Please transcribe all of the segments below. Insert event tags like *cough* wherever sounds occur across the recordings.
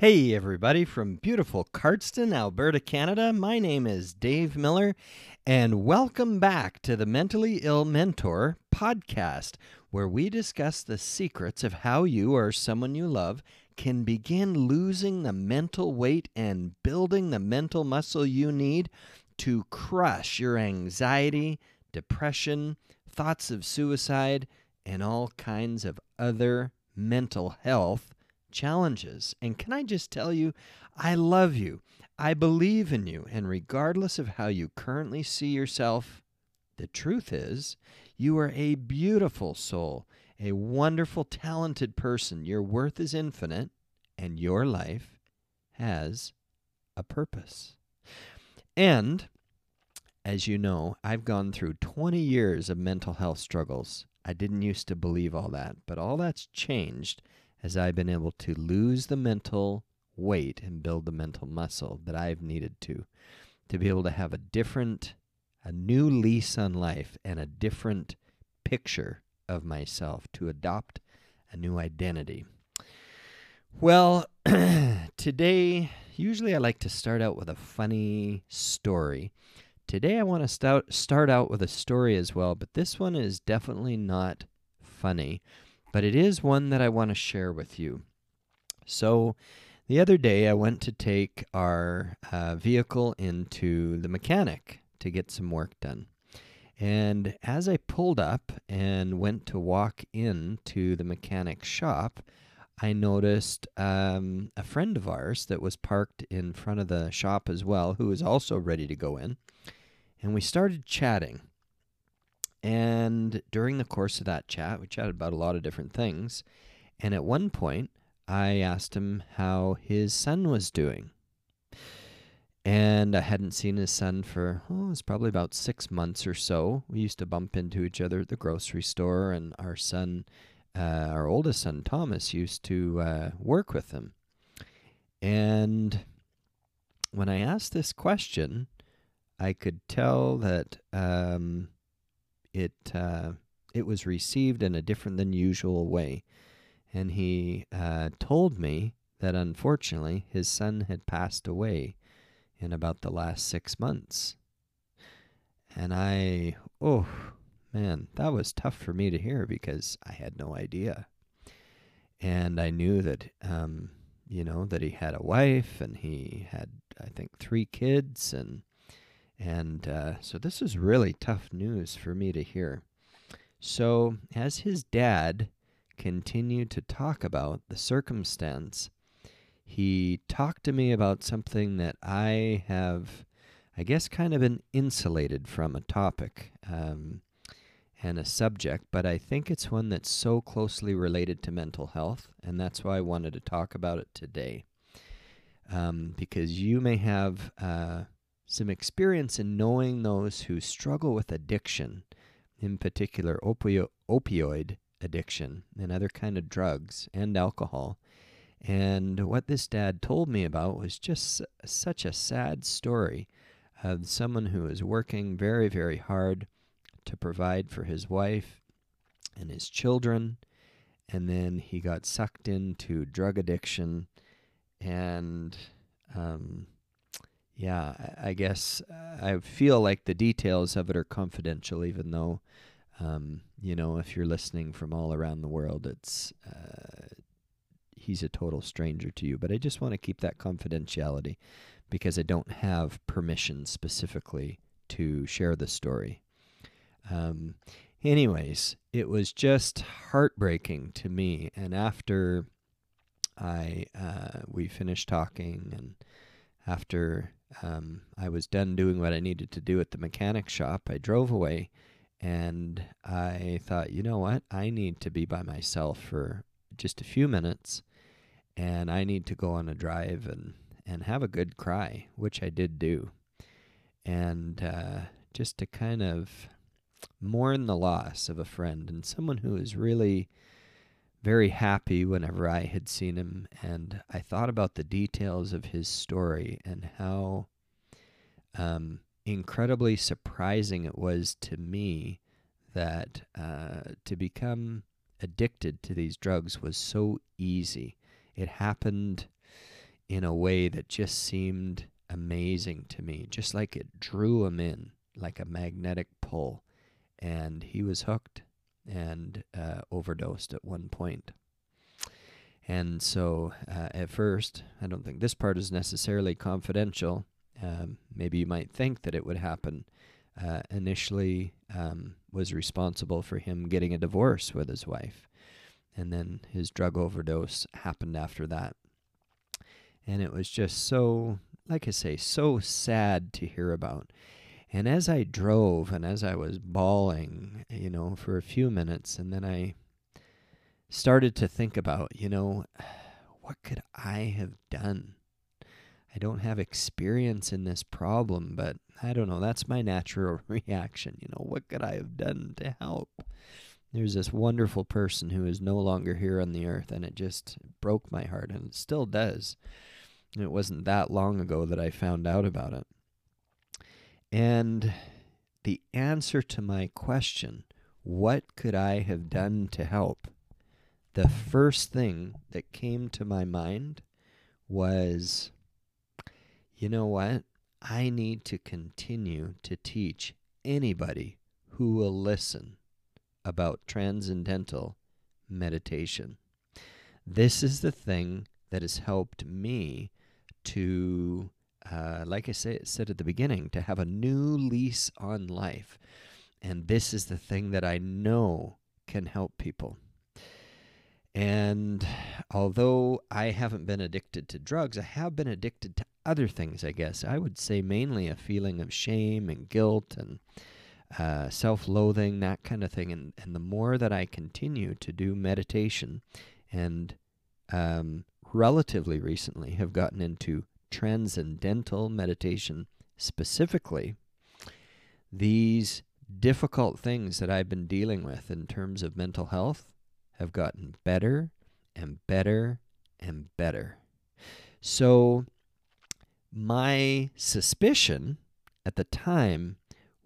Hey, everybody, from beautiful Cardston, Alberta, Canada. My name is Dave Miller, and welcome back to the Mentally Ill Mentor podcast, where we discuss the secrets of how you or someone you love can begin losing the mental weight and building the mental muscle you need to crush your anxiety, depression, thoughts of suicide, and all kinds of other mental health challenges. And can I just tell you, I love you. I believe in you. And regardless of how you currently see yourself, the truth is, you are a beautiful soul, a wonderful, talented person. Your worth is infinite, and your life has a purpose. And as you know, I've gone through 20 years of mental health struggles. I didn't used to believe all that, but all that's changed as I've been able to lose the mental weight and build the mental muscle that I've needed to, to be able to have a different, a new lease on life and a different picture of myself, to adopt a new identity. Well, *clears throat* today, usually I like to start out with a funny story. Today I want to start start out with a story as well, but this one is definitely not funny but it is one that I want to share with you. So, the other day I went to take our uh, vehicle into the mechanic to get some work done. And as I pulled up and went to walk into the mechanic shop, I noticed um, a friend of ours that was parked in front of the shop as well, who was also ready to go in. And we started chatting. And during the course of that chat, we chatted about a lot of different things. And at one point, I asked him how his son was doing. And I hadn't seen his son for, oh, it was probably about six months or so. We used to bump into each other at the grocery store, and our son, uh, our oldest son, Thomas, used to uh, work with him. And when I asked this question, I could tell that um, it uh, it was received in a different than usual way, and he uh, told me that unfortunately his son had passed away in about the last six months. And I, oh man, that was tough for me to hear because I had no idea. And I knew that, um, you know, that he had a wife and he had, I think, three kids and and uh, so this is really tough news for me to hear. So, as his dad continued to talk about the circumstance, he talked to me about something that I have, I guess, kind of been insulated from a topic um, and a subject, but I think it's one that's so closely related to mental health, and that's why I wanted to talk about it today. Um, because you may have. Uh, some experience in knowing those who struggle with addiction, in particular opio- opioid addiction and other kind of drugs and alcohol. And what this dad told me about was just such a sad story of someone who is working very, very hard to provide for his wife and his children. And then he got sucked into drug addiction and um, yeah, I guess I feel like the details of it are confidential, even though, um, you know, if you're listening from all around the world, it's uh, he's a total stranger to you. But I just want to keep that confidentiality because I don't have permission specifically to share the story. Um, anyways, it was just heartbreaking to me, and after I uh, we finished talking and after um, I was done doing what I needed to do at the mechanic shop, I drove away and I thought, you know what? I need to be by myself for just a few minutes and I need to go on a drive and, and have a good cry, which I did do. And uh, just to kind of mourn the loss of a friend and someone who is really very happy whenever I had seen him, and I thought about the details of his story and how um, incredibly surprising it was to me that uh, to become addicted to these drugs was so easy. It happened in a way that just seemed amazing to me, just like it drew him in like a magnetic pull. And he was hooked and uh, overdosed at one point. And so, uh, at first, I don't think this part is necessarily confidential. Um, maybe you might think that it would happen. Uh, initially, um, was responsible for him getting a divorce with his wife, and then his drug overdose happened after that. And it was just so, like I say, so sad to hear about. And as I drove and as I was bawling, you know, for a few minutes, and then I started to think about, you know, *sighs* what could I have done? I don't have experience in this problem, but I don't know. That's my natural *laughs* reaction. You know, what could I have done to help? There's this wonderful person who is no longer here on the earth, and it just broke my heart, and it still does. it wasn't that long ago that I found out about it. And the answer to my question, what could I have done to help? The first thing that came to my mind was you know what? I need to continue to teach anybody who will listen about transcendental meditation. This is the thing that has helped me to uh, like I say, said at the beginning, to have a new lease on life. And this is the thing that I know can help people. And although I haven't been addicted to drugs, I have been addicted to other things, I guess. I would say mainly a feeling of shame and guilt and uh, self loathing, that kind of thing. And, and the more that I continue to do meditation and um, relatively recently have gotten into transcendental meditation specifically, these difficult things that I've been dealing with in terms of mental health have gotten better and better and better. So, my suspicion at the time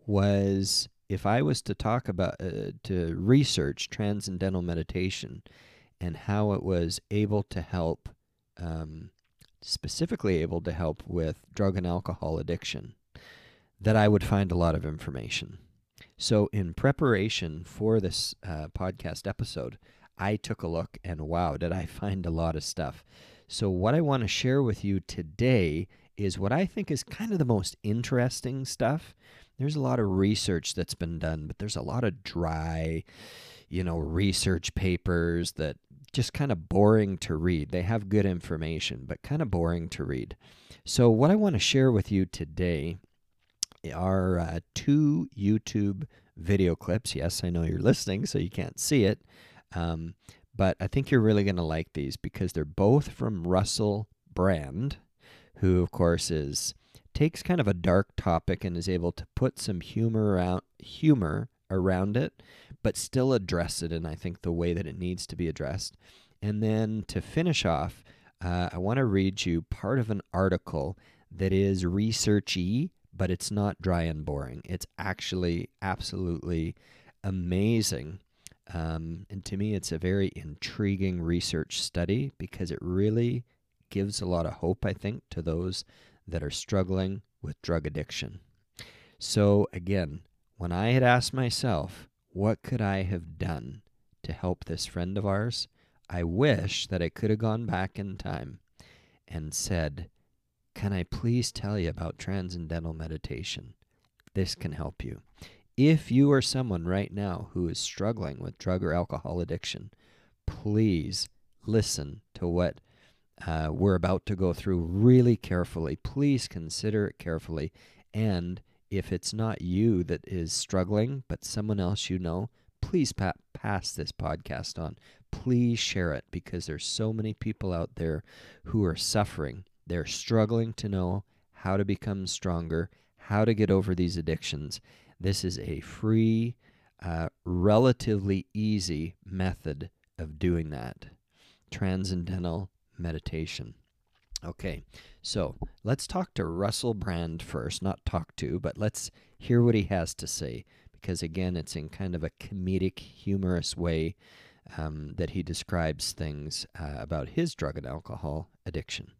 was if I was to talk about, uh, to research transcendental meditation and how it was able to help um, specifically able to help with drug and alcohol addiction, that I would find a lot of information. So, in preparation for this uh, podcast episode, I took a look and wow, did I *laughs* find a lot of stuff. So, what I want to share with you today is what I think is kind of the most interesting stuff. There's a lot of research that's been done, but there's a lot of dry, you know, research papers that just kind of boring to read. They have good information, but kind of boring to read. So, what I want to share with you today are uh, two YouTube video clips. Yes, I know you're listening, so you can't see it. Um, but I think you're really going to like these because they're both from Russell Brand, who, of course, is takes kind of a dark topic and is able to put some humor around humor around it but still address it in, I think, the way that it needs to be addressed. And then to finish off, uh, I want to read you part of an article that is researchy, but it's not dry and boring. It's actually absolutely amazing. Um, and to me, it's a very intriguing research study because it really gives a lot of hope, I think, to those that are struggling with drug addiction. So, again, when I had asked myself, what could I have done to help this friend of ours? I wish that I could have gone back in time and said, Can I please tell you about transcendental meditation? This can help you. If you are someone right now who is struggling with drug or alcohol addiction, please listen to what uh, we're about to go through really carefully. Please consider it carefully and if it's not you that is struggling, but someone else you know, please pa- pass this podcast on. Please share it because there's so many people out there who are suffering. They're struggling to know how to become stronger, how to get over these addictions. This is a free, uh, relatively easy method of doing that. Transcendental meditation. Okay, so let's talk to Russell Brand first. Not talk to, but let's hear what he has to say. Because again, it's in kind of a comedic, humorous way um, that he describes things uh, about his drug and alcohol addiction.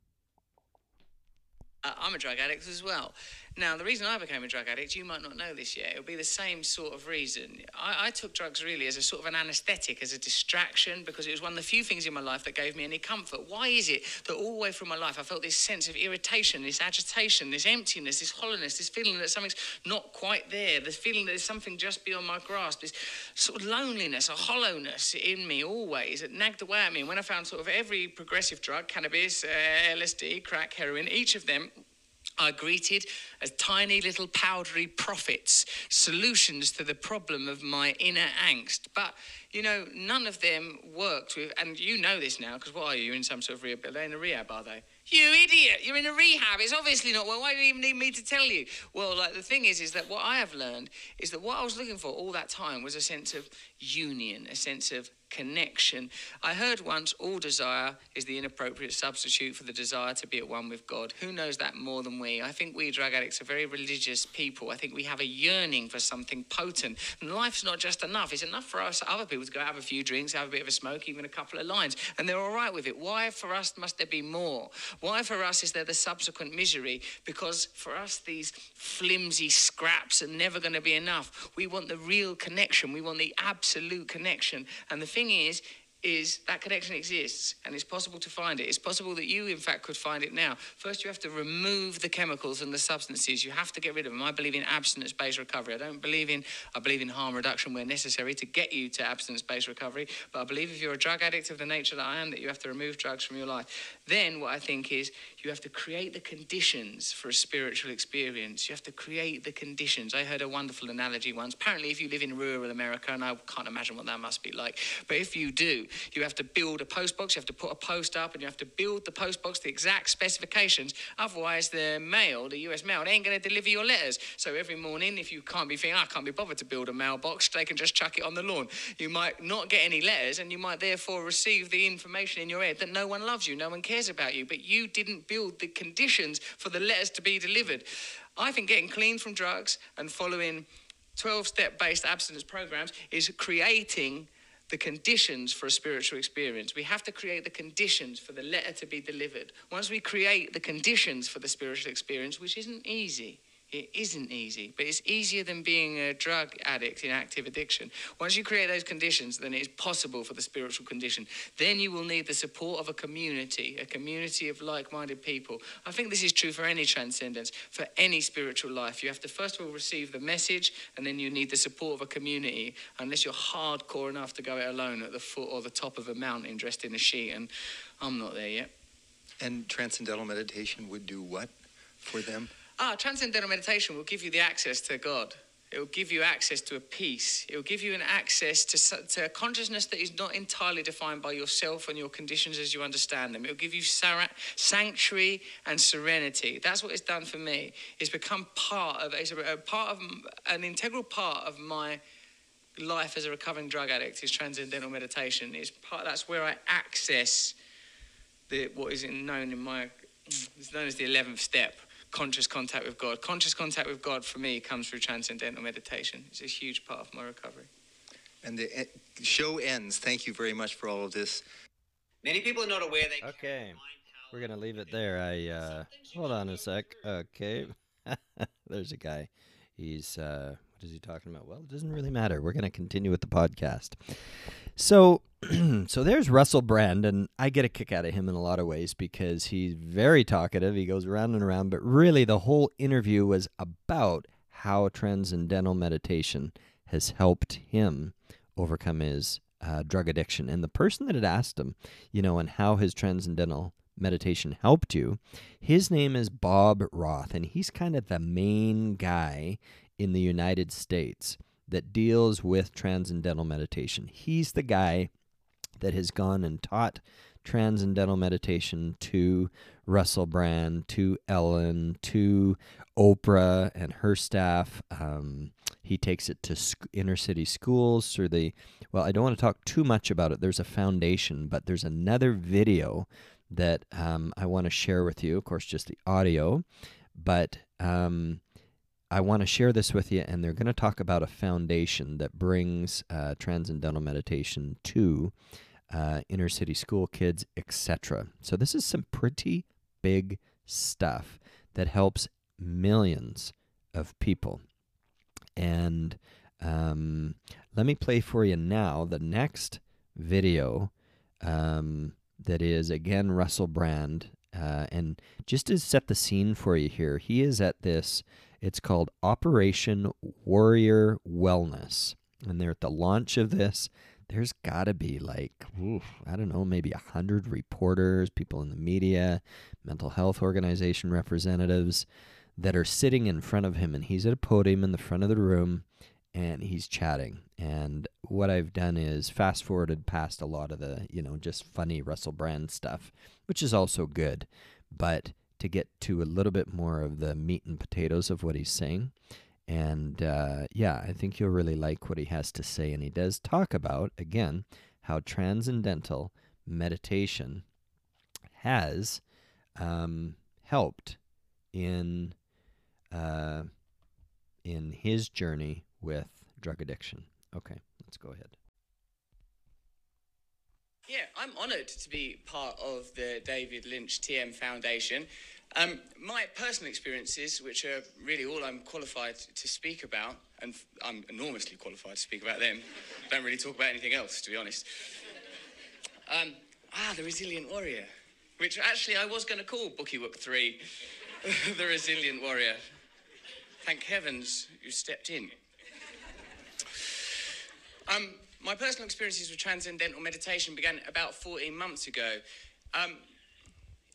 Uh, I'm a drug addict as well. Now, the reason I became a drug addict, you might not know this yet, it'll be the same sort of reason. I, I, took drugs really as a sort of an anesthetic, as a distraction, because it was one of the few things in my life that gave me any comfort. Why is it that all the way through my life I felt this sense of irritation, this agitation, this emptiness, this hollowness, this feeling that something's not quite there, this feeling that there's something just beyond my grasp, this sort of loneliness, a hollowness in me always that nagged away at me. And when I found sort of every progressive drug, cannabis, uh, LSD, crack, heroin, each of them are greeted as tiny little powdery prophets, solutions to the problem of my inner angst. But, you know, none of them worked with, and you know this now, because what are you? In some sort of rehab, they're in a rehab, are they? You idiot! You're in a rehab. It's obviously not. Well, why do you even need me to tell you? Well, like the thing is, is that what I have learned is that what I was looking for all that time was a sense of union, a sense of connection. I heard once all desire is the inappropriate substitute for the desire to be at one with God. Who knows that more than we? I think we drug addicts are very religious people. I think we have a yearning for something potent. And life's not just enough. It's enough for us, other people, to go have a few drinks, have a bit of a smoke, even a couple of lines. And they're all right with it. Why for us must there be more? Why for us is there the subsequent misery? Because for us, these flimsy scraps are never going to be enough. We want the real connection. We want the absolute connection. And the thing thing is, is that connection exists and it's possible to find it. It's possible that you, in fact, could find it now. First, you have to remove the chemicals and the substances. You have to get rid of them. I believe in abstinence based recovery. I don't believe in, I believe in harm reduction where necessary to get you to abstinence based recovery. But I believe if you're a drug addict of the nature that I am, that you have to remove drugs from your life. Then, what I think is you have to create the conditions for a spiritual experience. You have to create the conditions. I heard a wonderful analogy once. Apparently, if you live in rural America, and I can't imagine what that must be like, but if you do, you have to build a post box, you have to put a post up, and you have to build the post box the exact specifications. Otherwise, the mail, the US mail, they ain't going to deliver your letters. So every morning, if you can't be thinking, I can't be bothered to build a mailbox, they can just chuck it on the lawn. You might not get any letters, and you might therefore receive the information in your head that no one loves you, no one cares about you, but you didn't build the conditions for the letters to be delivered. I think getting clean from drugs and following 12 step based abstinence programs is creating the conditions for a spiritual experience. We have to create the conditions for the letter to be delivered. Once we create the conditions for the spiritual experience, which isn't easy, it isn't easy, but it's easier than being a drug addict in active addiction. Once you create those conditions, then it is possible for the spiritual condition. Then you will need the support of a community, a community of like minded people. I think this is true for any transcendence, for any spiritual life. You have to first of all receive the message, and then you need the support of a community, unless you're hardcore enough to go it alone at the foot or the top of a mountain dressed in a sheet. And I'm not there yet. And transcendental meditation would do what for them? Ah, transcendental meditation will give you the access to God. It will give you access to a peace. It will give you an access to, to a consciousness that is not entirely defined by yourself and your conditions as you understand them. It will give you sanctuary and serenity. That's what it's done for me. It's become part of it's a part of an integral part of my life as a recovering drug addict is transcendental meditation. It's part that's where I access the what is known in my it's known as the eleventh step conscious contact with God. Conscious contact with God for me comes through transcendental meditation. It's a huge part of my recovery. And the show ends. Thank you very much for all of this. Many people are not aware they. Okay, we're gonna leave it there. I uh, hold on a sec. Okay, *laughs* there's a guy. He's uh, is he talking about? Well, it doesn't really matter. We're gonna continue with the podcast. So *clears throat* so there's Russell Brand, and I get a kick out of him in a lot of ways because he's very talkative. He goes around and around, but really the whole interview was about how transcendental meditation has helped him overcome his uh, drug addiction. And the person that had asked him, you know, and how his transcendental meditation helped you, his name is Bob Roth, and he's kind of the main guy in the United States that deals with transcendental meditation. He's the guy that has gone and taught transcendental meditation to Russell Brand, to Ellen, to Oprah and her staff. Um, he takes it to sc- inner city schools through the. Well, I don't want to talk too much about it. There's a foundation, but there's another video that um, I want to share with you. Of course, just the audio, but um, I want to share this with you, and they're going to talk about a foundation that brings uh, transcendental meditation to uh, inner city school kids, etc. So this is some pretty big stuff that helps millions of people. And um, let me play for you now the next video um, that is again Russell Brand. Uh, and just to set the scene for you here, he is at this, it's called Operation Warrior Wellness. And they're at the launch of this. There's got to be like, oof, I don't know, maybe a hundred reporters, people in the media, mental health organization representatives that are sitting in front of him. And he's at a podium in the front of the room and he's chatting. And what I've done is fast forwarded past a lot of the, you know, just funny Russell Brand stuff, which is also good. But to get to a little bit more of the meat and potatoes of what he's saying. And uh, yeah, I think you'll really like what he has to say. And he does talk about, again, how transcendental meditation has um, helped in uh, in his journey with drug addiction. Okay, let's go ahead. Yeah, I'm honoured to be part of the David Lynch TM Foundation. Um, my personal experiences, which are really all I'm qualified to speak about, and I'm enormously qualified to speak about them, *laughs* don't really talk about anything else, to be honest. Um, ah, The Resilient Warrior, which actually I was going to call Booky Wook 3, *laughs* The Resilient Warrior. Thank heavens you stepped in. Um, my personal experiences with transcendental meditation began about 14 months ago. Um,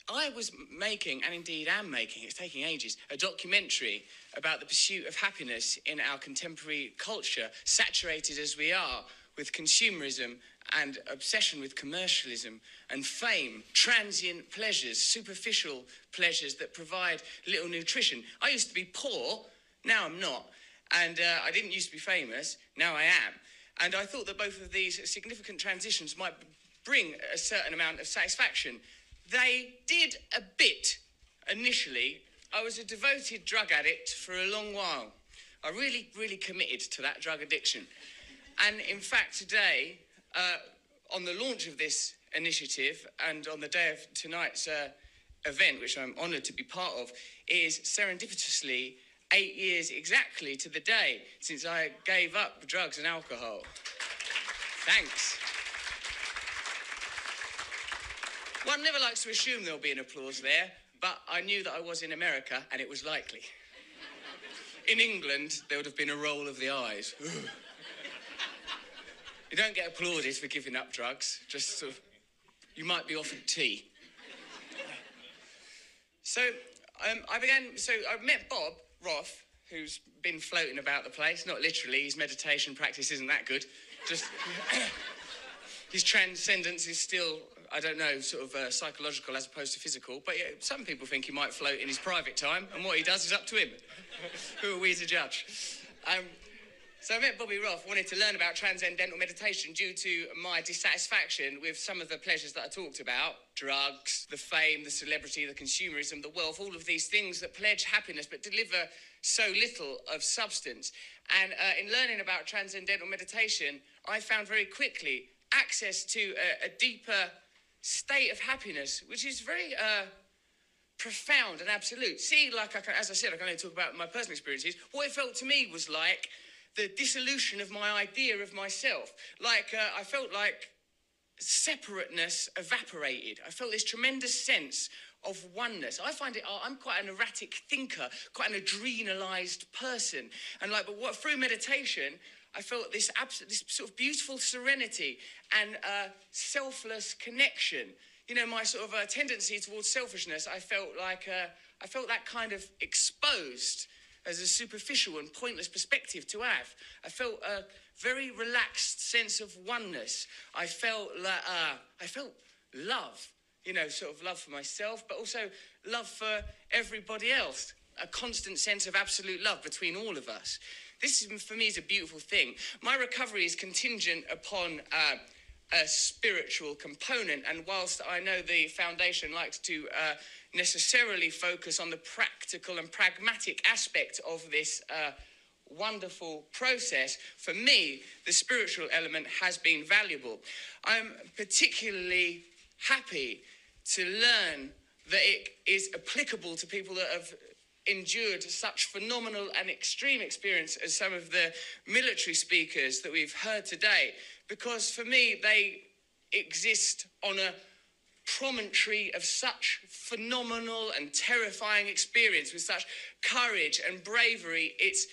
I was making, and indeed am making, it's taking ages, a documentary about the pursuit of happiness in our contemporary culture, saturated as we are with consumerism and obsession with commercialism and fame, transient pleasures, superficial pleasures that provide little nutrition. I used to be poor, now I'm not. And uh, I didn't used to be famous, now I am. And I thought that both of these significant transitions might bring a certain amount of satisfaction. They did a bit initially. I was a devoted drug addict for a long while. I really, really committed to that drug addiction. And in fact, today, uh, on the launch of this initiative and on the day of tonight's uh, event, which I'm honoured to be part of, is serendipitously eight years exactly to the day since I gave up drugs and alcohol. Thanks. One never likes to assume there'll be an applause there, but I knew that I was in America and it was likely. In England, there would have been a roll of the eyes. *sighs* you don't get applauded for giving up drugs, just sort of, you might be offered tea. So um, I began, so I met Bob Roth, who's been floating about the place, not literally, his meditation practice isn't that good. Just *coughs* his transcendence is still, I don't know, sort of uh, psychological as opposed to physical. But yeah, some people think he might float in his private time, and what he does is up to him. *laughs* Who are we to judge? Um, so I met Bobby Roth, wanted to learn about transcendental meditation due to my dissatisfaction with some of the pleasures that I talked about drugs, the fame, the celebrity, the consumerism, the wealth, all of these things that pledge happiness but deliver so little of substance. And uh, in learning about transcendental meditation, I found very quickly access to a, a deeper state of happiness, which is very. Uh, profound and absolute. See, like I can, as I said, I can only talk about my personal experiences. What it felt to me was like the dissolution of my idea of myself. Like, uh, I felt like separateness evaporated. I felt this tremendous sense of oneness. I find it, I'm quite an erratic thinker, quite an adrenalized person. And like, but what through meditation, I felt this absolute, this sort of beautiful serenity and uh, selfless connection. You know, my sort of uh, tendency towards selfishness, I felt like, uh, I felt that kind of exposed as a superficial and pointless perspective to have. I felt a very relaxed sense of oneness. I felt like, uh, I felt love, you know, sort of love for myself, but also love for everybody else. A constant sense of absolute love between all of us. This, is, for me, is a beautiful thing. My recovery is contingent upon uh, a spiritual component, and whilst I know the foundation likes to uh, necessarily focus on the practical and pragmatic aspect of this uh, wonderful process, for me, the spiritual element has been valuable. I'm particularly happy to learn that it is applicable to people that have endured such phenomenal and extreme experience as some of the military speakers that we've heard today, because for me, they exist on a promontory of such phenomenal and terrifying experience with such courage and bravery. It's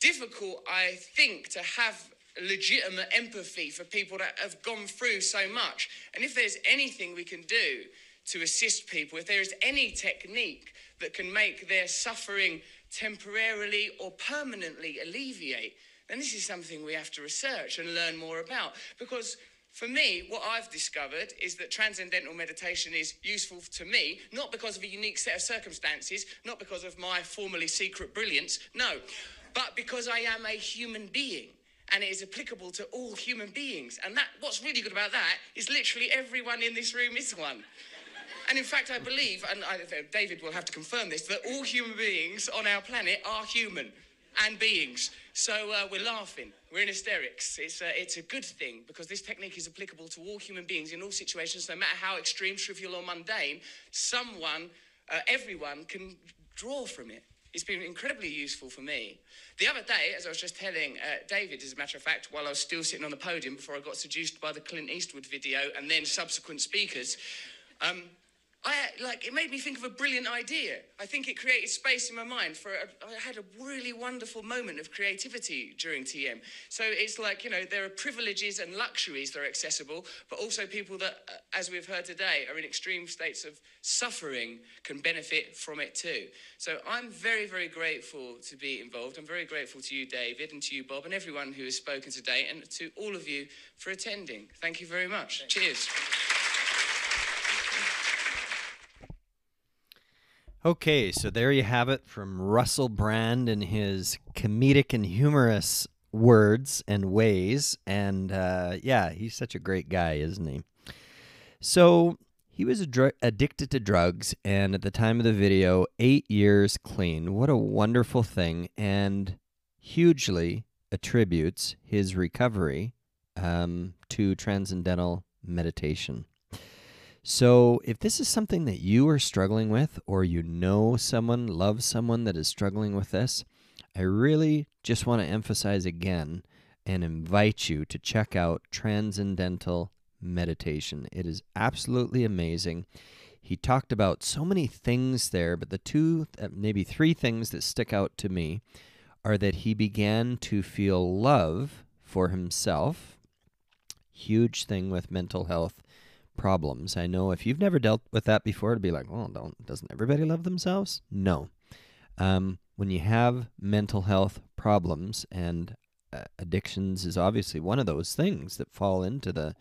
difficult, I think, to have legitimate empathy for people that have gone through so much. And if there's anything we can do to assist people, if there is any technique that can make their suffering temporarily or permanently alleviate, then this is something we have to research and learn more about. Because for me, what I've discovered is that transcendental meditation is useful to me, not because of a unique set of circumstances, not because of my formerly secret brilliance, no, but because I am a human being and it is applicable to all human beings. And that what's really good about that is literally everyone in this room is one. And in fact, I believe, and I, David will have to confirm this, that all human beings on our planet are human and beings. So uh, we're laughing, we're in hysterics. It's, uh, it's a good thing because this technique is applicable to all human beings in all situations, no matter how extreme, trivial, or mundane. Someone, uh, everyone can draw from it. It's been incredibly useful for me. The other day, as I was just telling uh, David, as a matter of fact, while I was still sitting on the podium before I got seduced by the Clint Eastwood video and then subsequent speakers, um, I like it made me think of a brilliant idea. I think it created space in my mind for. A, I had a really wonderful moment of creativity during TM. So it's like you know there are privileges and luxuries that are accessible, but also people that, uh, as we've heard today, are in extreme states of suffering can benefit from it too. So I'm very very grateful to be involved. I'm very grateful to you, David, and to you, Bob, and everyone who has spoken today, and to all of you for attending. Thank you very much. Thanks. Cheers. Okay, so there you have it from Russell Brand in his comedic and humorous words and ways. And uh, yeah, he's such a great guy, isn't he? So he was dr- addicted to drugs, and at the time of the video, eight years clean. What a wonderful thing, and hugely attributes his recovery um, to transcendental meditation. So, if this is something that you are struggling with, or you know someone, love someone that is struggling with this, I really just want to emphasize again and invite you to check out Transcendental Meditation. It is absolutely amazing. He talked about so many things there, but the two, uh, maybe three things that stick out to me are that he began to feel love for himself, huge thing with mental health problems. I know if you've never dealt with that before, it'd be like, well, don't doesn't everybody love themselves? No. Um, when you have mental health problems and uh, addictions is obviously one of those things that fall into the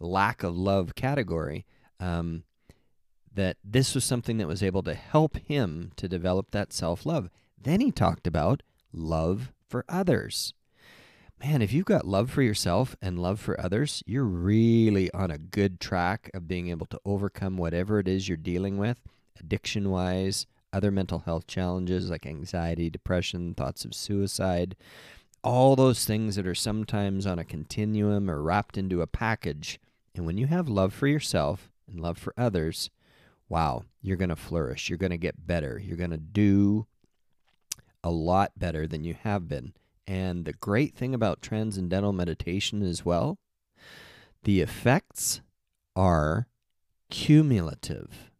lack of love category. Um, that this was something that was able to help him to develop that self love. Then he talked about love for others man, if you've got love for yourself and love for others, you're really on a good track of being able to overcome whatever it is you're dealing with, addiction wise, other mental health challenges like anxiety, depression, thoughts of suicide, all those things that are sometimes on a continuum or wrapped into a package. And when you have love for yourself and love for others, wow, you're going to flourish. You're going to get better. You're going to do a lot better than you have been. And the great thing about transcendental meditation as well, the effects are cumulative.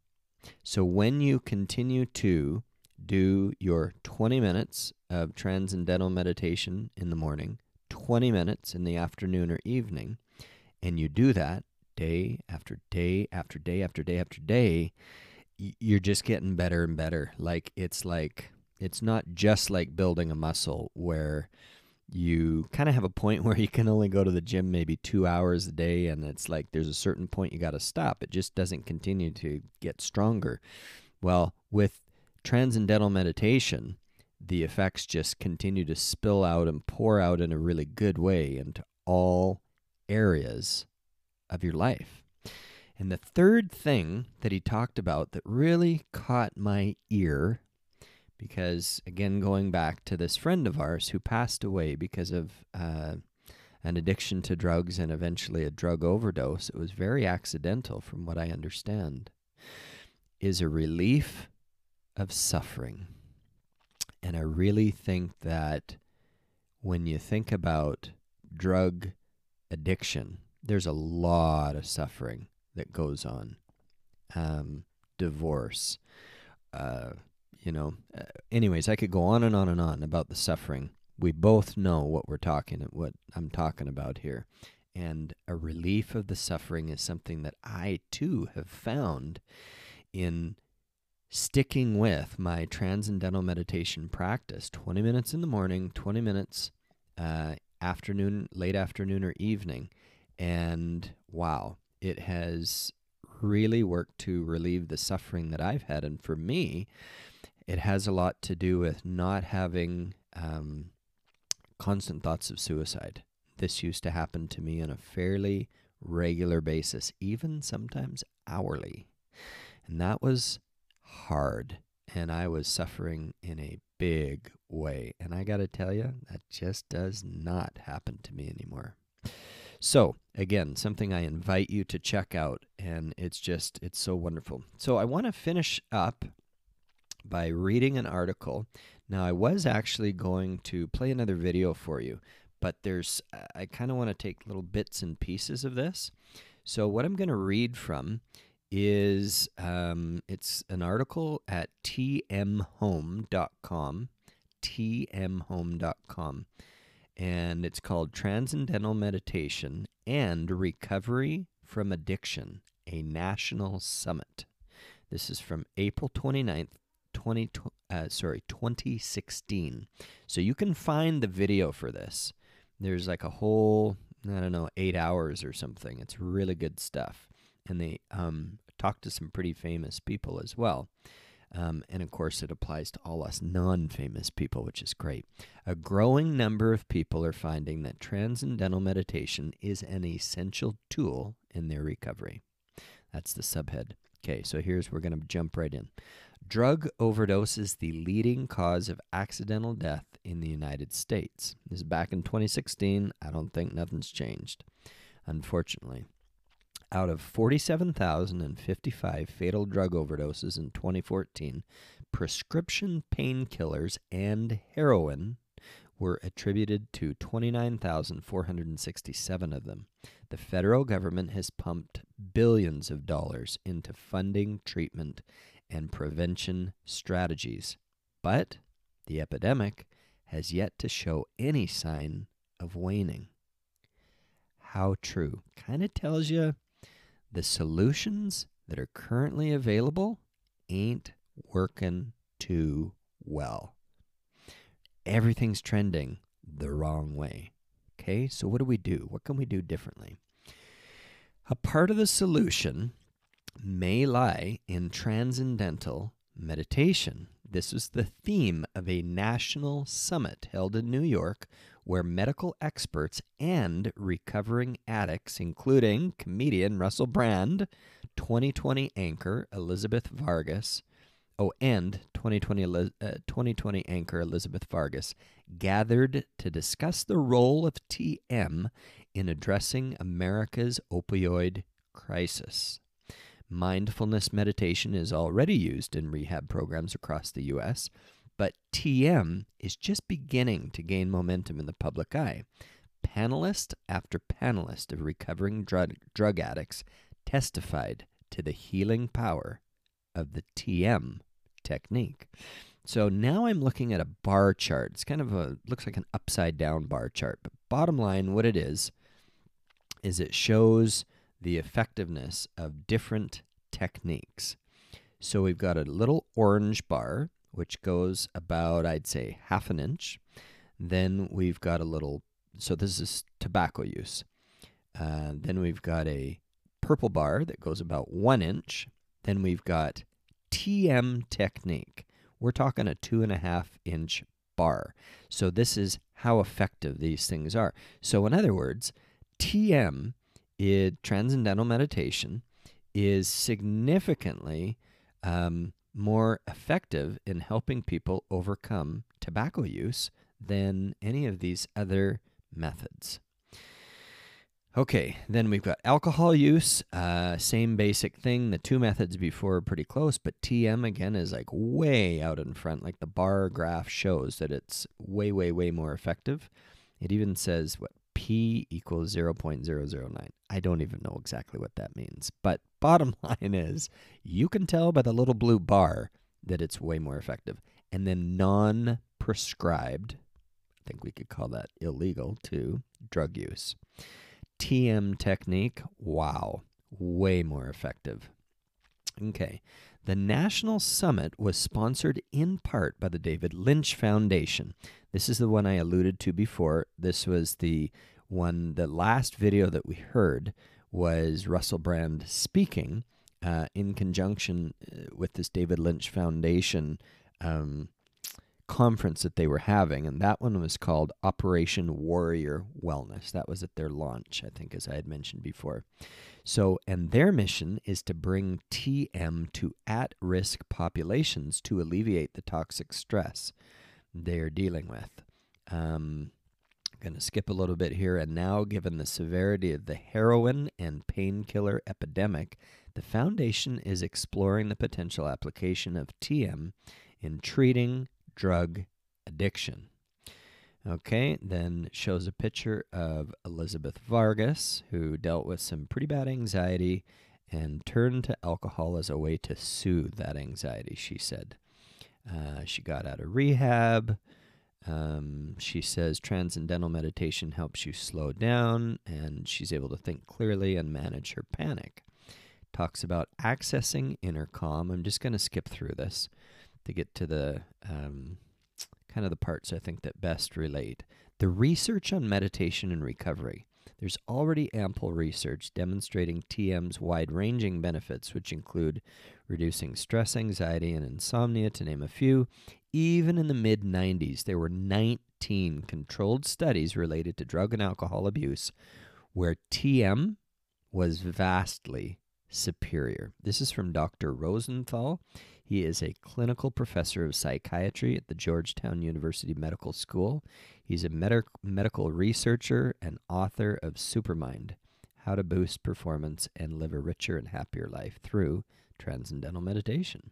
So when you continue to do your 20 minutes of transcendental meditation in the morning, 20 minutes in the afternoon or evening, and you do that day after day after day after day after day, you're just getting better and better. Like it's like it's not just like building a muscle where you kind of have a point *laughs* where you can only go to the gym maybe two hours a day, and it's like there's a certain point you got to stop. It just doesn't continue to get stronger. Well, with transcendental meditation, the effects just continue to spill out and pour out in a really good way into all areas of your life. And the third thing that he talked about that really caught my ear because again going back to this friend of ours who passed away because of uh, an addiction to drugs and eventually a drug overdose it was very accidental from what i understand is a relief of suffering And I really think that when you think about drug addiction, there's a lot of suffering that goes on. Um, divorce, uh, you know. Uh, anyways, I could go on and on and on about the suffering. We both know what we're talking, what I'm talking about here, and a relief of the suffering is something that I too have found in sticking with my transcendental meditation practice 20 minutes in the morning, 20 minutes uh, afternoon, late afternoon, or evening. And wow, it has really worked to relieve the suffering that I've had. And for me, it has a lot to do with not having um, constant thoughts of suicide. This used to happen to me on a fairly regular basis, even sometimes hourly. And that was hard. And I was suffering in a big way. And I got to tell you, that just does not happen to me anymore. So, again, something I invite you to check out. And it's just, it's so wonderful. So, I want to finish up by reading an article. Now, I was actually going to play another video for you, but there's, I kind of want to take little bits and pieces of this. So, what I'm going to read from is um, it's an article at tmhome.com, tmhome.com, and it's called Transcendental Meditation and Recovery from Addiction, a National Summit. This is from April 29th, 20, uh, sorry, 2016. So you can find the video for this. There's like a whole, I don't know, eight hours or something. It's really good stuff and they um, talk to some pretty famous people as well. Um, and of course, it applies to all us non famous people, which is great. A growing number of people are finding that transcendental meditation is an essential tool in their recovery. That's the subhead. Okay, so here's we're going to jump right in. Drug overdose is the leading cause of accidental death in the United States. This is back in 2016. I don't think nothing's changed, unfortunately out of 47,055 fatal drug overdoses in 2014, prescription painkillers and heroin were attributed to 29,467 of them. The federal government has pumped billions of dollars into funding treatment and prevention strategies. But the epidemic has yet to show any sign of waning. How true. Kind of tells you the solutions that are currently available ain't working too well. Everything's trending the wrong way. Okay, so what do we do? What can we do differently? A part of the solution may lie in transcendental meditation. This was the theme of a national summit held in New York where medical experts and recovering addicts, including comedian Russell Brand, 2020 anchor Elizabeth Vargas, oh, and 2020, uh, 2020 anchor Elizabeth Vargas, gathered to discuss the role of TM in addressing America's opioid crisis. Mindfulness meditation is already used in rehab programs across the U.S., but TM is just beginning to gain momentum in the public eye. Panelist after panelist of recovering drug, drug addicts testified to the healing power of the TM technique. So now I'm looking at a bar chart. It's kind of a looks like an upside down bar chart, but bottom line what it is is it shows the effectiveness of different techniques. So we've got a little orange bar, which goes about, I'd say, half an inch. Then we've got a little, so this is tobacco use. Uh, then we've got a purple bar that goes about one inch. Then we've got TM technique. We're talking a two and a half inch bar. So this is how effective these things are. So, in other words, TM it, transcendental meditation is significantly um, more effective in helping people overcome tobacco use than any of these other methods. Okay, then we've got alcohol use. Uh, same basic thing. The two methods before are pretty close, but TM again is like way out in front. Like the bar graph shows that it's way, way, way more effective. It even says what P equals 0.009. I don't even know exactly what that means. But bottom *laughs* line is you can tell by the little blue bar that it's way more effective. And then non prescribed, I think we could call that illegal too, drug use. TM technique, wow, way more effective. Okay. The National Summit was sponsored in part by the David Lynch Foundation. This is the one I alluded to before. This was the one, the last video that we heard was Russell Brand speaking uh, in conjunction uh, with this David Lynch Foundation um, conference that they were having, and that one was called Operation Warrior Wellness. That was at their launch, I think, as I had mentioned before. So, and their mission is to bring TM to at risk populations to alleviate the toxic stress they are dealing with. Um, going to skip a little bit here. And now, given the severity of the heroin and painkiller epidemic, the Foundation is exploring the potential application of TM in treating drug addiction. Okay, then shows a picture of Elizabeth Vargas, who dealt with some pretty bad anxiety and turned to alcohol as a way to soothe that anxiety, she said. Uh, she got out of rehab. Um, she says transcendental meditation helps you slow down, and she's able to think clearly and manage her panic. Talks about accessing inner calm. I'm just going to skip through this to get to the um, kind of the parts I think that best relate. The research on meditation and recovery. There's already ample research demonstrating TM's wide ranging benefits, which include reducing stress, anxiety, and insomnia, to name a few. Even in the mid 90s, there were 19 controlled studies related to drug and alcohol abuse where TM was vastly superior. This is from Dr. Rosenthal. He is a clinical professor of psychiatry at the Georgetown University Medical School. He's a med- medical researcher and author of Supermind How to Boost Performance and Live a Richer and Happier Life Through Transcendental Meditation.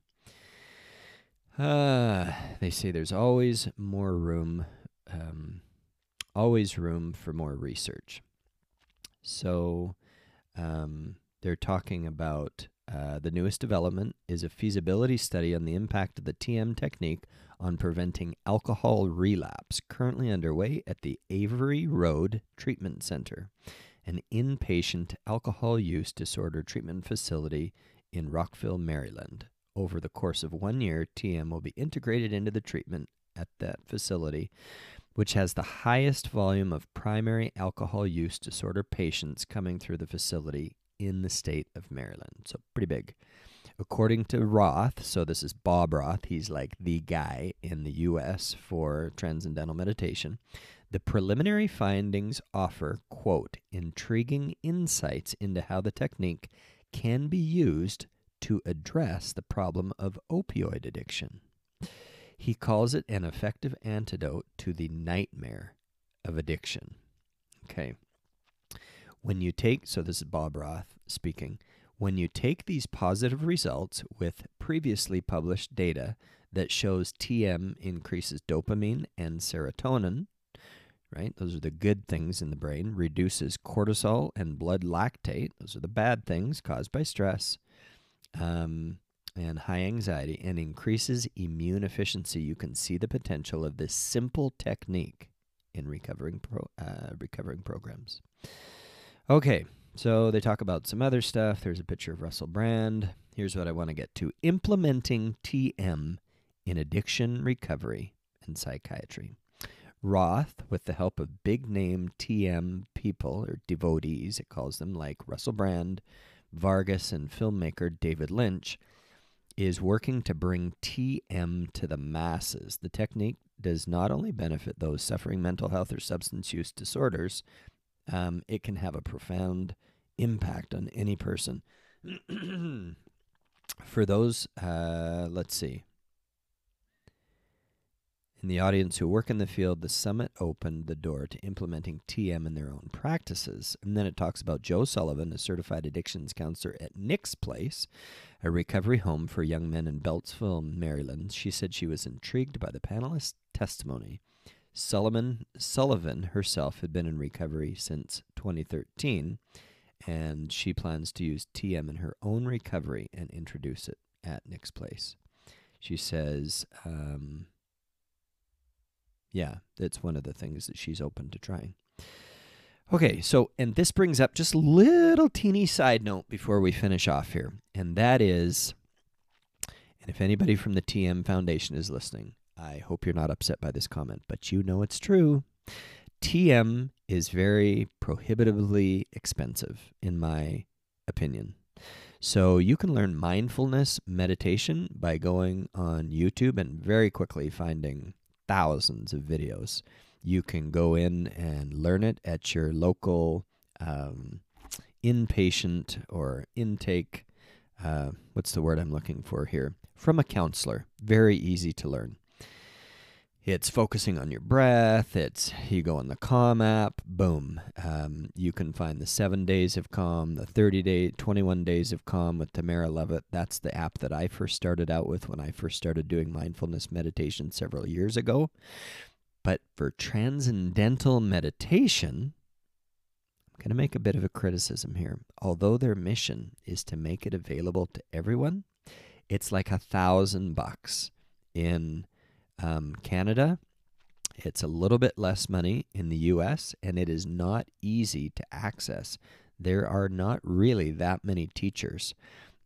Uh, they say there's always more room, um, always room for more research. So um, they're talking about uh, the newest development is a feasibility study on the impact of the TM technique on preventing alcohol relapse, currently underway at the Avery Road Treatment Center, an inpatient alcohol use disorder treatment facility in Rockville, Maryland. Over the course of one year, TM will be integrated into the treatment at that facility, which has the highest volume of primary alcohol use disorder patients coming through the facility in the state of Maryland. So pretty big. According to Roth, so this is Bob Roth, he's like the guy in the US for transcendental meditation. The preliminary findings offer, quote, intriguing insights into how the technique can be used to address the problem of opioid addiction. He calls it an effective antidote to the nightmare of addiction. Okay. When you take, so this is Bob Roth speaking, when you take these positive results with previously published data that shows TM increases dopamine and serotonin, right? Those are the good things in the brain, reduces cortisol and blood lactate, those are the bad things caused by stress. Um, and high anxiety and increases immune efficiency, you can see the potential of this simple technique in recovering pro, uh, recovering programs. Okay, so they talk about some other stuff. There's a picture of Russell Brand. Here's what I want to get to implementing TM in addiction recovery and psychiatry. Roth, with the help of big name TM people or devotees, it calls them like Russell Brand, Vargas, and filmmaker David Lynch, is working to bring TM to the masses. The technique does not only benefit those suffering mental health or substance use disorders, um, it can have a profound impact on any person. *clears throat* For those, uh, let's see. In the audience who work in the field, the summit opened the door to implementing TM in their own practices. And then it talks about Joe Sullivan, a certified addictions counselor at Nick's Place, a recovery home for young men in Beltsville, Maryland. She said she was intrigued by the panelists' testimony. Sullivan, Sullivan herself had been in recovery since 2013, and she plans to use TM in her own recovery and introduce it at Nick's Place. She says, um, yeah, that's one of the things that she's open to trying. Okay, so, and this brings up just little teeny side note before we finish off here, and that is, and if anybody from the TM Foundation is listening, I hope you're not upset by this comment, but you know it's true. TM is very prohibitively expensive, in my opinion. So you can learn mindfulness meditation by going on YouTube and very quickly finding thousands of videos. You can go in and learn it at your local um, inpatient or intake. Uh, what's the word I'm looking for here? From a counselor. Very easy to learn. It's focusing on your breath. It's you go on the Calm app. Boom. Um, you can find the seven days of Calm, the 30 day, 21 days of Calm with Tamara Levitt. That's the app that I first started out with when I first started doing mindfulness meditation several years ago. But for transcendental meditation, I'm going to make a bit of a criticism here. Although their mission is to make it available to everyone, it's like a thousand bucks in um, Canada. It's a little bit less money in the US, and it is not easy to access. There are not really that many teachers.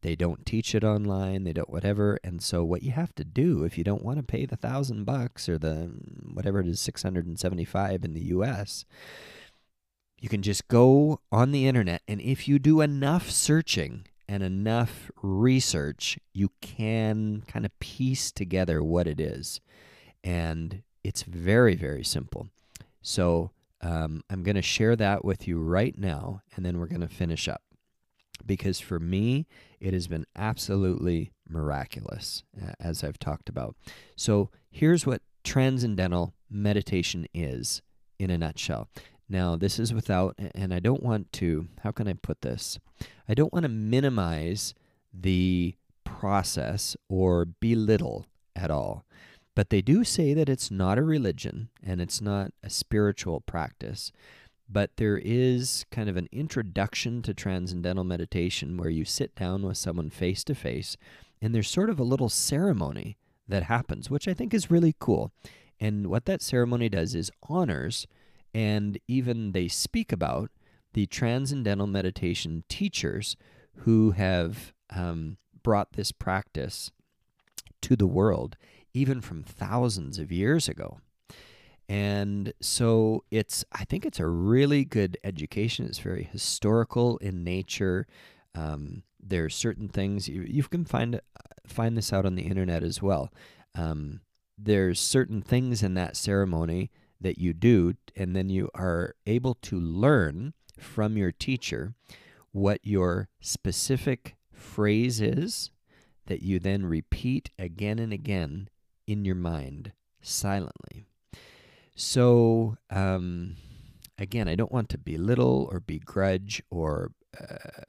They don't teach it online, they don't whatever. And so, what you have to do if you don't want to pay the thousand bucks or the whatever it is, 675 in the US, you can just go on the internet. And if you do enough searching, and enough research, you can kind of piece together what it is. And it's very, very simple. So um, I'm going to share that with you right now, and then we're going to finish up. Because for me, it has been absolutely miraculous, as I've talked about. So here's what transcendental meditation is in a nutshell. Now, this is without, and I don't want to, how can I put this? I don't want to minimize the process or belittle at all. But they do say that it's not a religion and it's not a spiritual practice. But there is kind of an introduction to transcendental meditation where you sit down with someone face to face and there's sort of a little ceremony that happens, which I think is really cool. And what that ceremony does is honors and even they speak about the transcendental meditation teachers who have um, brought this practice to the world, even from thousands of years ago. And so it's, I think it's a really good education. It's very historical in nature. Um, there are certain things you, you can find find this out on the internet as well. Um, there's certain things in that ceremony that you do, and then you are able to learn from your teacher what your specific phrase is that you then repeat again and again in your mind silently. So, um, again, I don't want to belittle or begrudge or uh,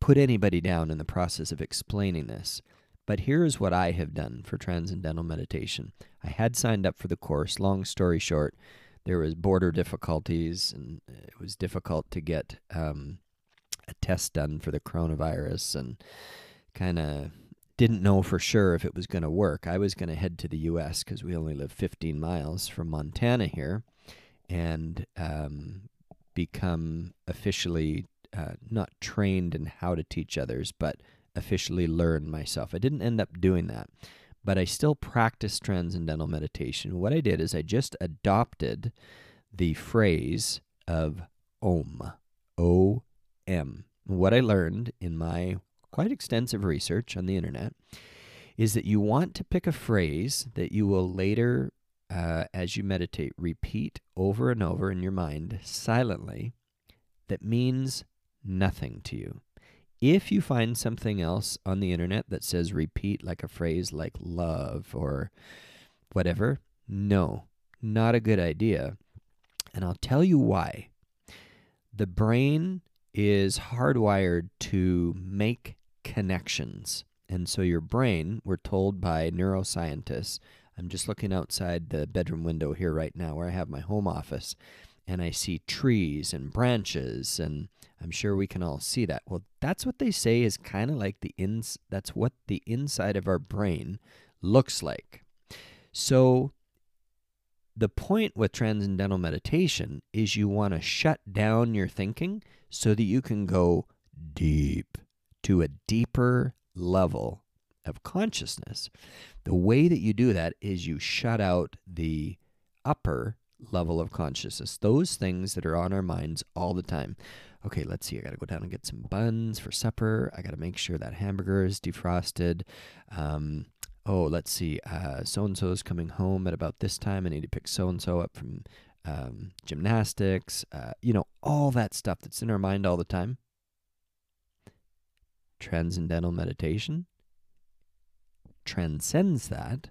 put anybody down in the process of explaining this. But here's what I have done for transcendental meditation. I had signed up for the course. Long story short, there was border difficulties, and it was difficult to get um, a test done for the coronavirus, and kind of didn't know for sure if it was going to work. I was going to head to the U.S. because we only live 15 miles from Montana here, and um, become officially uh, not trained in how to teach others, but officially learn myself. I didn't end up doing that, but I still practice transcendental meditation. What I did is I just adopted the phrase of Om, O M. What I learned in my quite extensive research on the internet is that you want to pick a phrase that you will later, uh, as you meditate, repeat over and over in your mind silently that means nothing to you. If you find something else on the internet that says repeat like a phrase like love or whatever. No, not a good idea. And I'll tell you why. The brain is hardwired to make connections. And so your brain, we're told by neuroscientists, I'm just looking outside the bedroom window here right now where I have my home office, and I see trees and branches, and I'm sure we can all see that. Well, that's what they say is kind of like the ins that's what the inside of our brain looks like. So the point with transcendental meditation is you want to shut down your thinking so that you can go deep to a deeper level of consciousness. The way that you do that is you shut out the upper level of consciousness, those things that are on our minds all the time. Okay, let's see. I got to go down and get some buns for supper. I got to make sure that hamburger is defrosted. Um, oh, let's see. So and so is coming home at about this time. I need to pick so and so up from um, gymnastics. Uh, you know, all that stuff that's in our mind all the time. Transcendental meditation transcends that,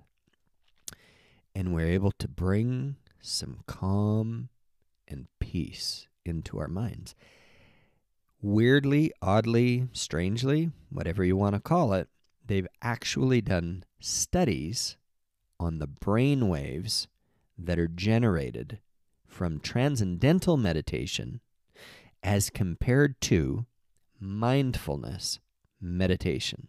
and we're able to bring some calm and peace into our minds. Weirdly, oddly, strangely, whatever you want to call it, they've actually done studies on the brain waves that are generated from transcendental meditation as compared to mindfulness meditation.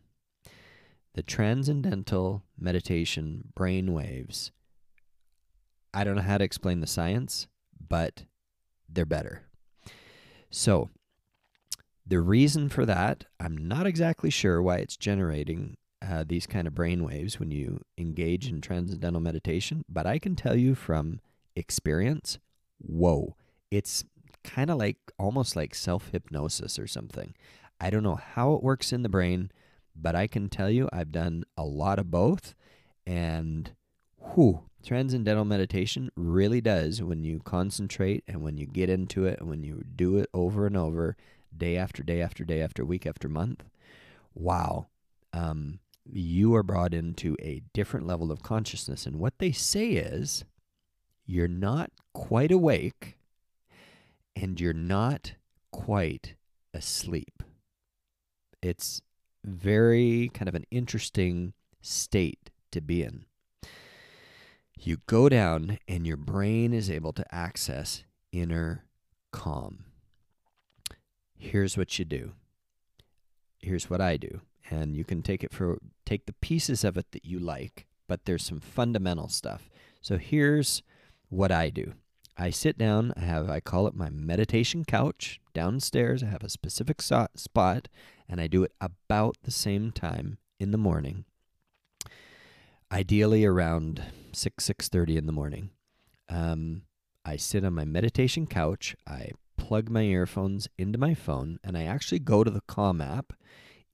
The transcendental meditation brain waves I don't know how to explain the science, but they're better. So, the reason for that, I'm not exactly sure why it's generating uh, these kind of brain waves when you engage in transcendental meditation, but I can tell you from experience, whoa, it's kind of like almost like self hypnosis or something. I don't know how it works in the brain, but I can tell you I've done a lot of both, and whew, transcendental meditation really does when you concentrate and when you get into it and when you do it over and over day after day after day after week after month wow um, you are brought into a different level of consciousness. And what they say is you're not quite awake and you're not quite asleep. It's very kind of an interesting state to be in you go down and your brain is able to access inner calm. Here's what you do. Here's what I do. And you can take it for take the pieces of it that you like, but there's some fundamental stuff. So here's what I do. I sit down, I have I call it my meditation couch downstairs. I have a specific so- spot and I do it about the same time in the morning ideally around 6 6.30 in the morning. Um, i sit on my meditation couch i plug my earphones into my phone and i actually go to the calm app.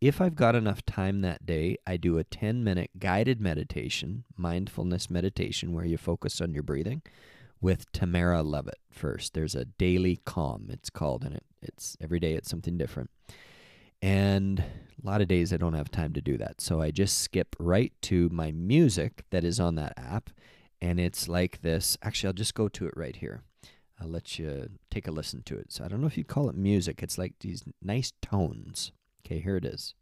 If i've got enough time that day i do a 10 minute guided meditation mindfulness meditation where you focus on your breathing with tamara levitt first. There's a daily calm it's called and it, it's every day it's something different and a lot of days I don't have time to do that. So I just skip right to my music that is on that app. And it's like this. Actually, I'll just go to it right here. I'll let you take a listen to it. So I don't know if you'd call it music. It's like these nice tones. Okay, here it is.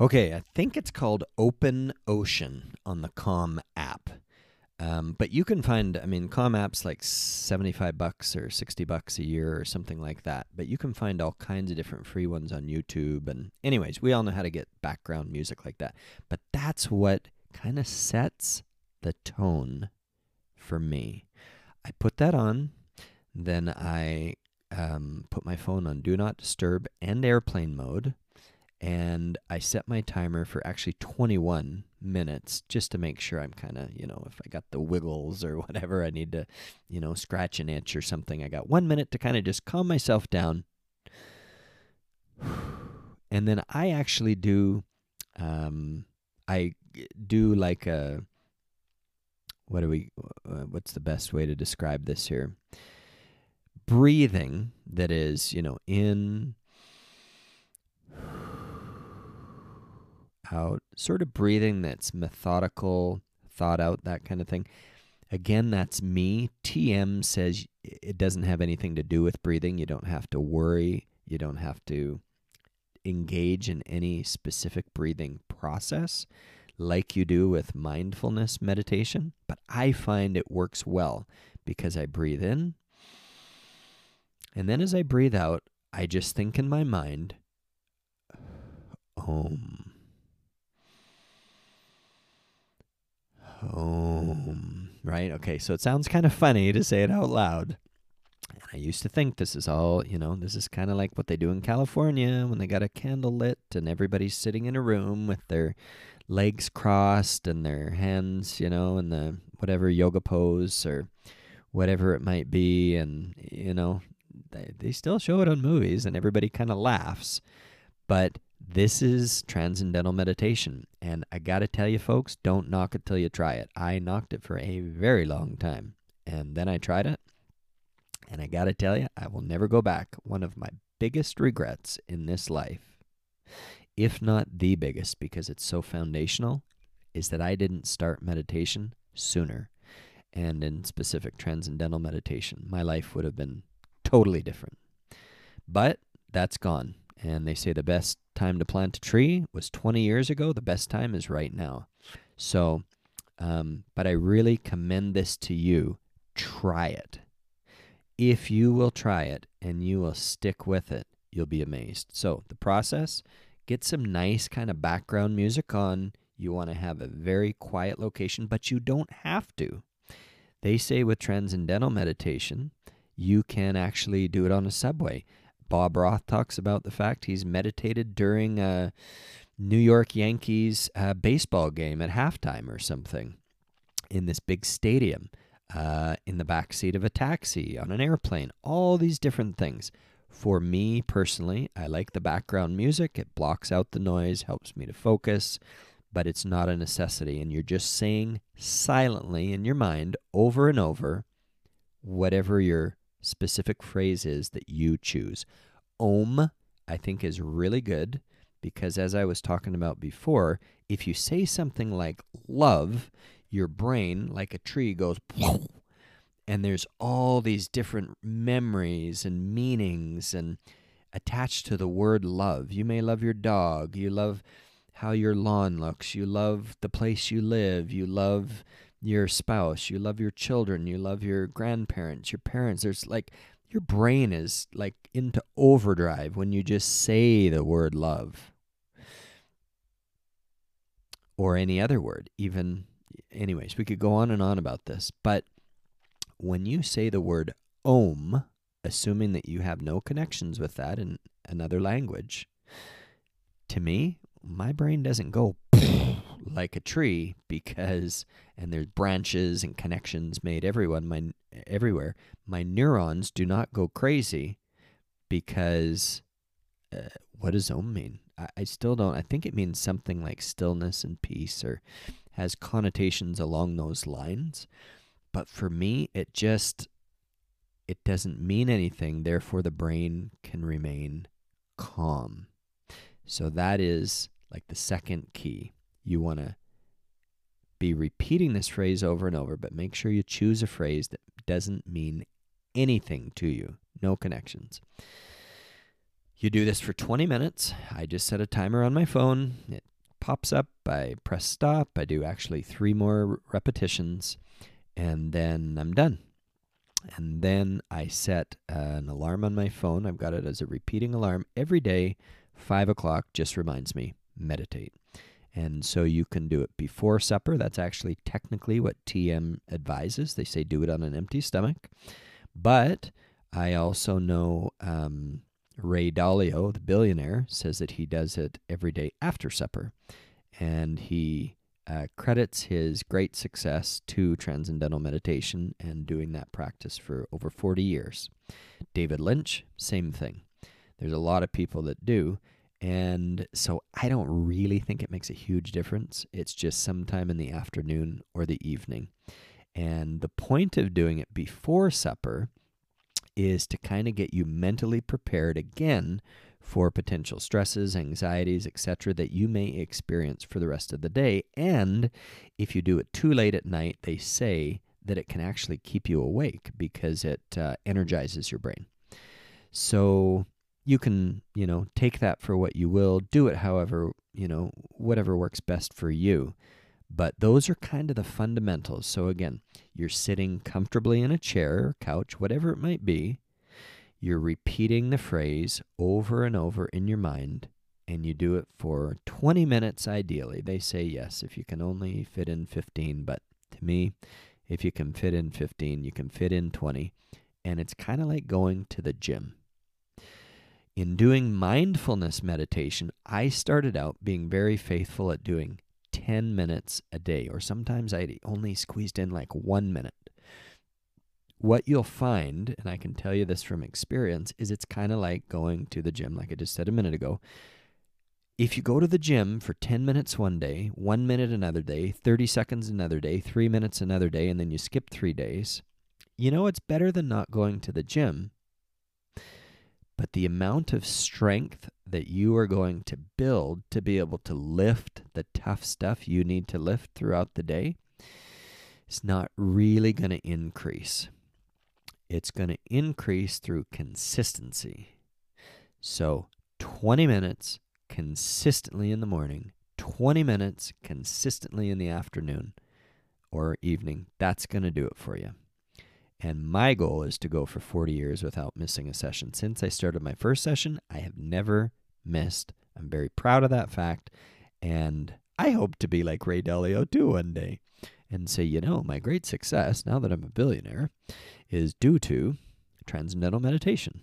Okay, I think it's called Open Ocean on the Calm app. Um, but you can find, I mean, Calm app's like 75 bucks or 60 bucks a year or something like that. But you can find all kinds of different free ones on YouTube. And, anyways, we all know how to get background music like that. But that's what kind of sets the tone for me. I put that on, then I um, put my phone on Do Not Disturb and airplane mode and I set my timer for actually 21 minutes just to make sure I'm kind of, you know, if I got the wiggles or *laughs* whatever, I need to, you know, scratch an itch or something. I got one minute to kind of just calm myself down. *sighs* And then I actually do, um, I do like a, what do we uh, what's the best way to describe this here? Breathing that is, you know, in out, sort of breathing that's methodical, thought out, that kind of thing. Again, that's me. TM says it doesn't have anything to do with breathing. You don't have to worry. You don't have to engage in any specific breathing process like you do with mindfulness meditation. But I find it works well because I breathe in. And then as I breathe out, I just think in my mind, Om. Home. Right? Okay, so it sounds kind of funny to say it out loud. And I used to think this is all, you know, this is kind of like what they do in California when they got a candle lit and everybody's sitting in a room with their legs crossed and their hands, you know, in the whatever yoga pose or whatever it might be. And, you know, they, they still show it on movies and everybody kind of laughs. But this is transcendental meditation. And I got to tell you, folks, don't knock it till you try it. I knocked it for a very long time. And then I tried it. And I got to tell you, I will never go back. One of my biggest regrets in this life, if not the biggest, because it's so foundational, is that I didn't start meditation sooner. And in specific transcendental meditation, my life would have been totally different. But that's gone. And they say the best time to plant a tree was 20 years ago. The best time is right now. So, um, but I really commend this to you. Try it. If you will try it and you will stick with it, you'll be amazed. So, the process get some nice kind of background music on. You want to have a very quiet location, but you don't have to. They say with transcendental meditation, you can actually do it on a subway. Bob Roth talks about the fact he's meditated during a New York Yankees uh, baseball game at halftime or something in this big stadium, uh, in the back seat of a taxi, on an airplane, all these different things. For me personally, I like the background music. It blocks out the noise, helps me to focus, but it's not a necessity. And you're just saying silently in your mind over and over whatever your specific phrases that you choose. Om, I think, is really good because, as I was talking about before, if you say something like love, your brain, like a tree, goes and there's all these different memories and meanings and attached to the word love. You may love your dog, you love how your lawn looks, you love the place you live, you love your spouse, you love your children, you love your grandparents, your parents. There's like your brain is like into overdrive when you just say the word love or any other word. Even, anyways, we could go on and on about this. But when you say the word om, assuming that you have no connections with that in another language, to me, my brain doesn't go *laughs* like a tree because and there's branches and connections made everyone my everywhere. My neurons do not go crazy because uh, what does om mean? I, I still don't i think it means something like stillness and peace or has connotations along those lines. But for me it just it doesn't mean anything. Therefore the brain can remain calm. So that is like the second key you want to be repeating this phrase over and over, but make sure you choose a phrase that doesn't mean anything to you, no connections. You do this for 20 minutes. I just set a timer on my phone. It pops up. I press stop. I do actually three more repetitions, and then I'm done. And then I set an alarm on my phone. I've got it as a repeating alarm every day. Five o'clock just reminds me meditate. And so you can do it before supper. That's actually technically what TM advises. They say do it on an empty stomach. But I also know um, Ray Dalio, the billionaire, says that he does it every day after supper. And he uh, credits his great success to transcendental meditation and doing that practice for over 40 years. David Lynch, same thing. There's a lot of people that do. And so I don't really think it makes a huge difference. It's just sometime in the afternoon or the evening. And the point of doing it before supper is to kind of get you mentally prepared again for potential stresses, anxieties, etc., that you may experience for the rest of the day. And if you do it too late at night, they say that it can actually keep you awake because it uh, energizes your brain. So you can, you know, take that for what you will, do it however, you know, whatever works best for you. But those are kind of the fundamentals. So again, you're sitting comfortably in a chair or couch, whatever it might be. You're repeating the phrase over and over in your mind, and you do it for 20 minutes ideally. They say yes, if you can only fit in 15, but to me, if you can fit in 15, you can fit in 20. And it's kind of like going to the gym. In doing mindfulness meditation, I started out being very faithful at doing 10 minutes a day, or sometimes I only squeezed in like one minute. What you'll find, and I can tell you this from experience, is it's kind of like going to the gym, like I just said a minute ago. If you go to the gym for 10 minutes one day, one minute another day, 30 seconds another day, three minutes another day, and then you skip three days, you know it's better than not going to the gym but the amount of strength that you are going to build to be able to lift the tough stuff you need to lift throughout the day is not really going to increase. It's going to increase through consistency. So, 20 minutes consistently in the morning, 20 minutes consistently in the afternoon or evening, that's going to do it for you. And my goal is to go for 40 years without missing a session. Since I started my first session, I have never missed. I'm very proud of that fact. And I hope to be like Ray Dalio too one day and say, you know, my great success now that I'm a billionaire is due to transcendental meditation.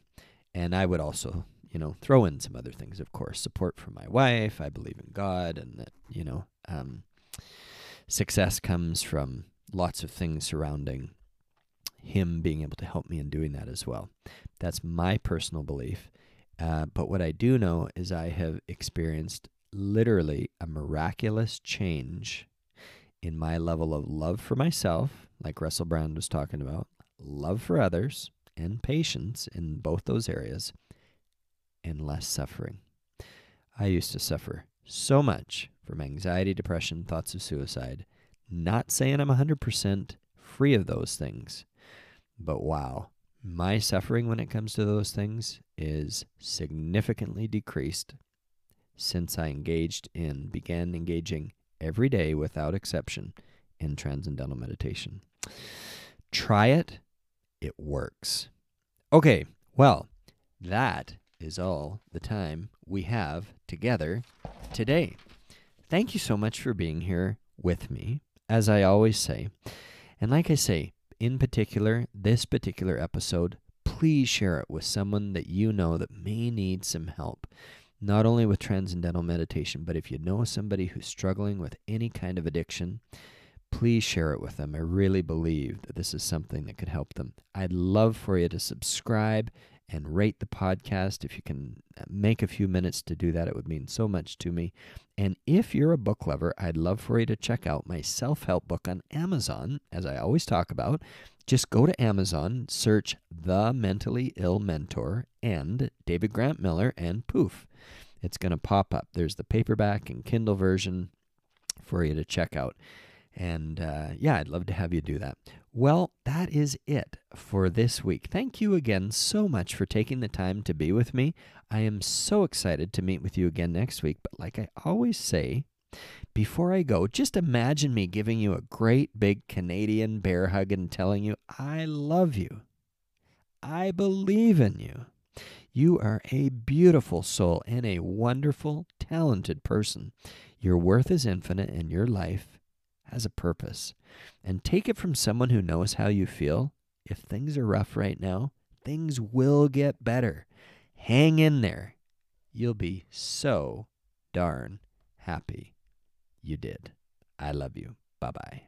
And I would also, you know, throw in some other things, of course, support from my wife. I believe in God and that, you know, um, success comes from lots of things surrounding him being able to help me in doing that as well. That's my personal belief. Uh, but what I do know is I have experienced literally a miraculous change in my level of love for myself, like Russell Brand was talking about, love for others, and patience in both those areas, and less suffering. I used to suffer so much from anxiety, depression, thoughts of suicide. Not saying I'm 100% free of those things, but wow, my suffering when it comes to those things is significantly decreased since I engaged in, began engaging every day without exception in transcendental meditation. Try it, it works. Okay, well, that is all the time we have together today. Thank you so much for being here with me, as I always say. And like I say, in particular, this particular episode, please share it with someone that you know that may need some help. Not only with transcendental meditation, but if you know somebody who's struggling with any kind of addiction, please share it with them. I really believe that this is something that could help them. I'd love for you to subscribe and rate the podcast. If you can uh, make a few minutes to do that, it would mean so much to me. And if you're a book lover, I'd love for you to check out my self help book on Amazon, as I always talk about. Just go to Amazon, search The Mentally Ill Mentor and David Grant Miller, and poof, it's going to pop up. There's the paperback and Kindle version for you to check out. And uh, yeah, I'd love to have you do that. Well, that is it for this week. Thank you again so much for taking the time to be with me. I am so excited to meet with you again next week. But like I always say, before I go, just imagine me giving you a great big Canadian bear hug and telling you, I love you. I believe in you. You are a beautiful soul and a wonderful, talented person. Your worth is infinite and your life has a purpose. And take it from someone who knows how you feel. If things are rough right now, things will get better. Hang in there. You'll be so darn happy you did. I love you. Bye bye.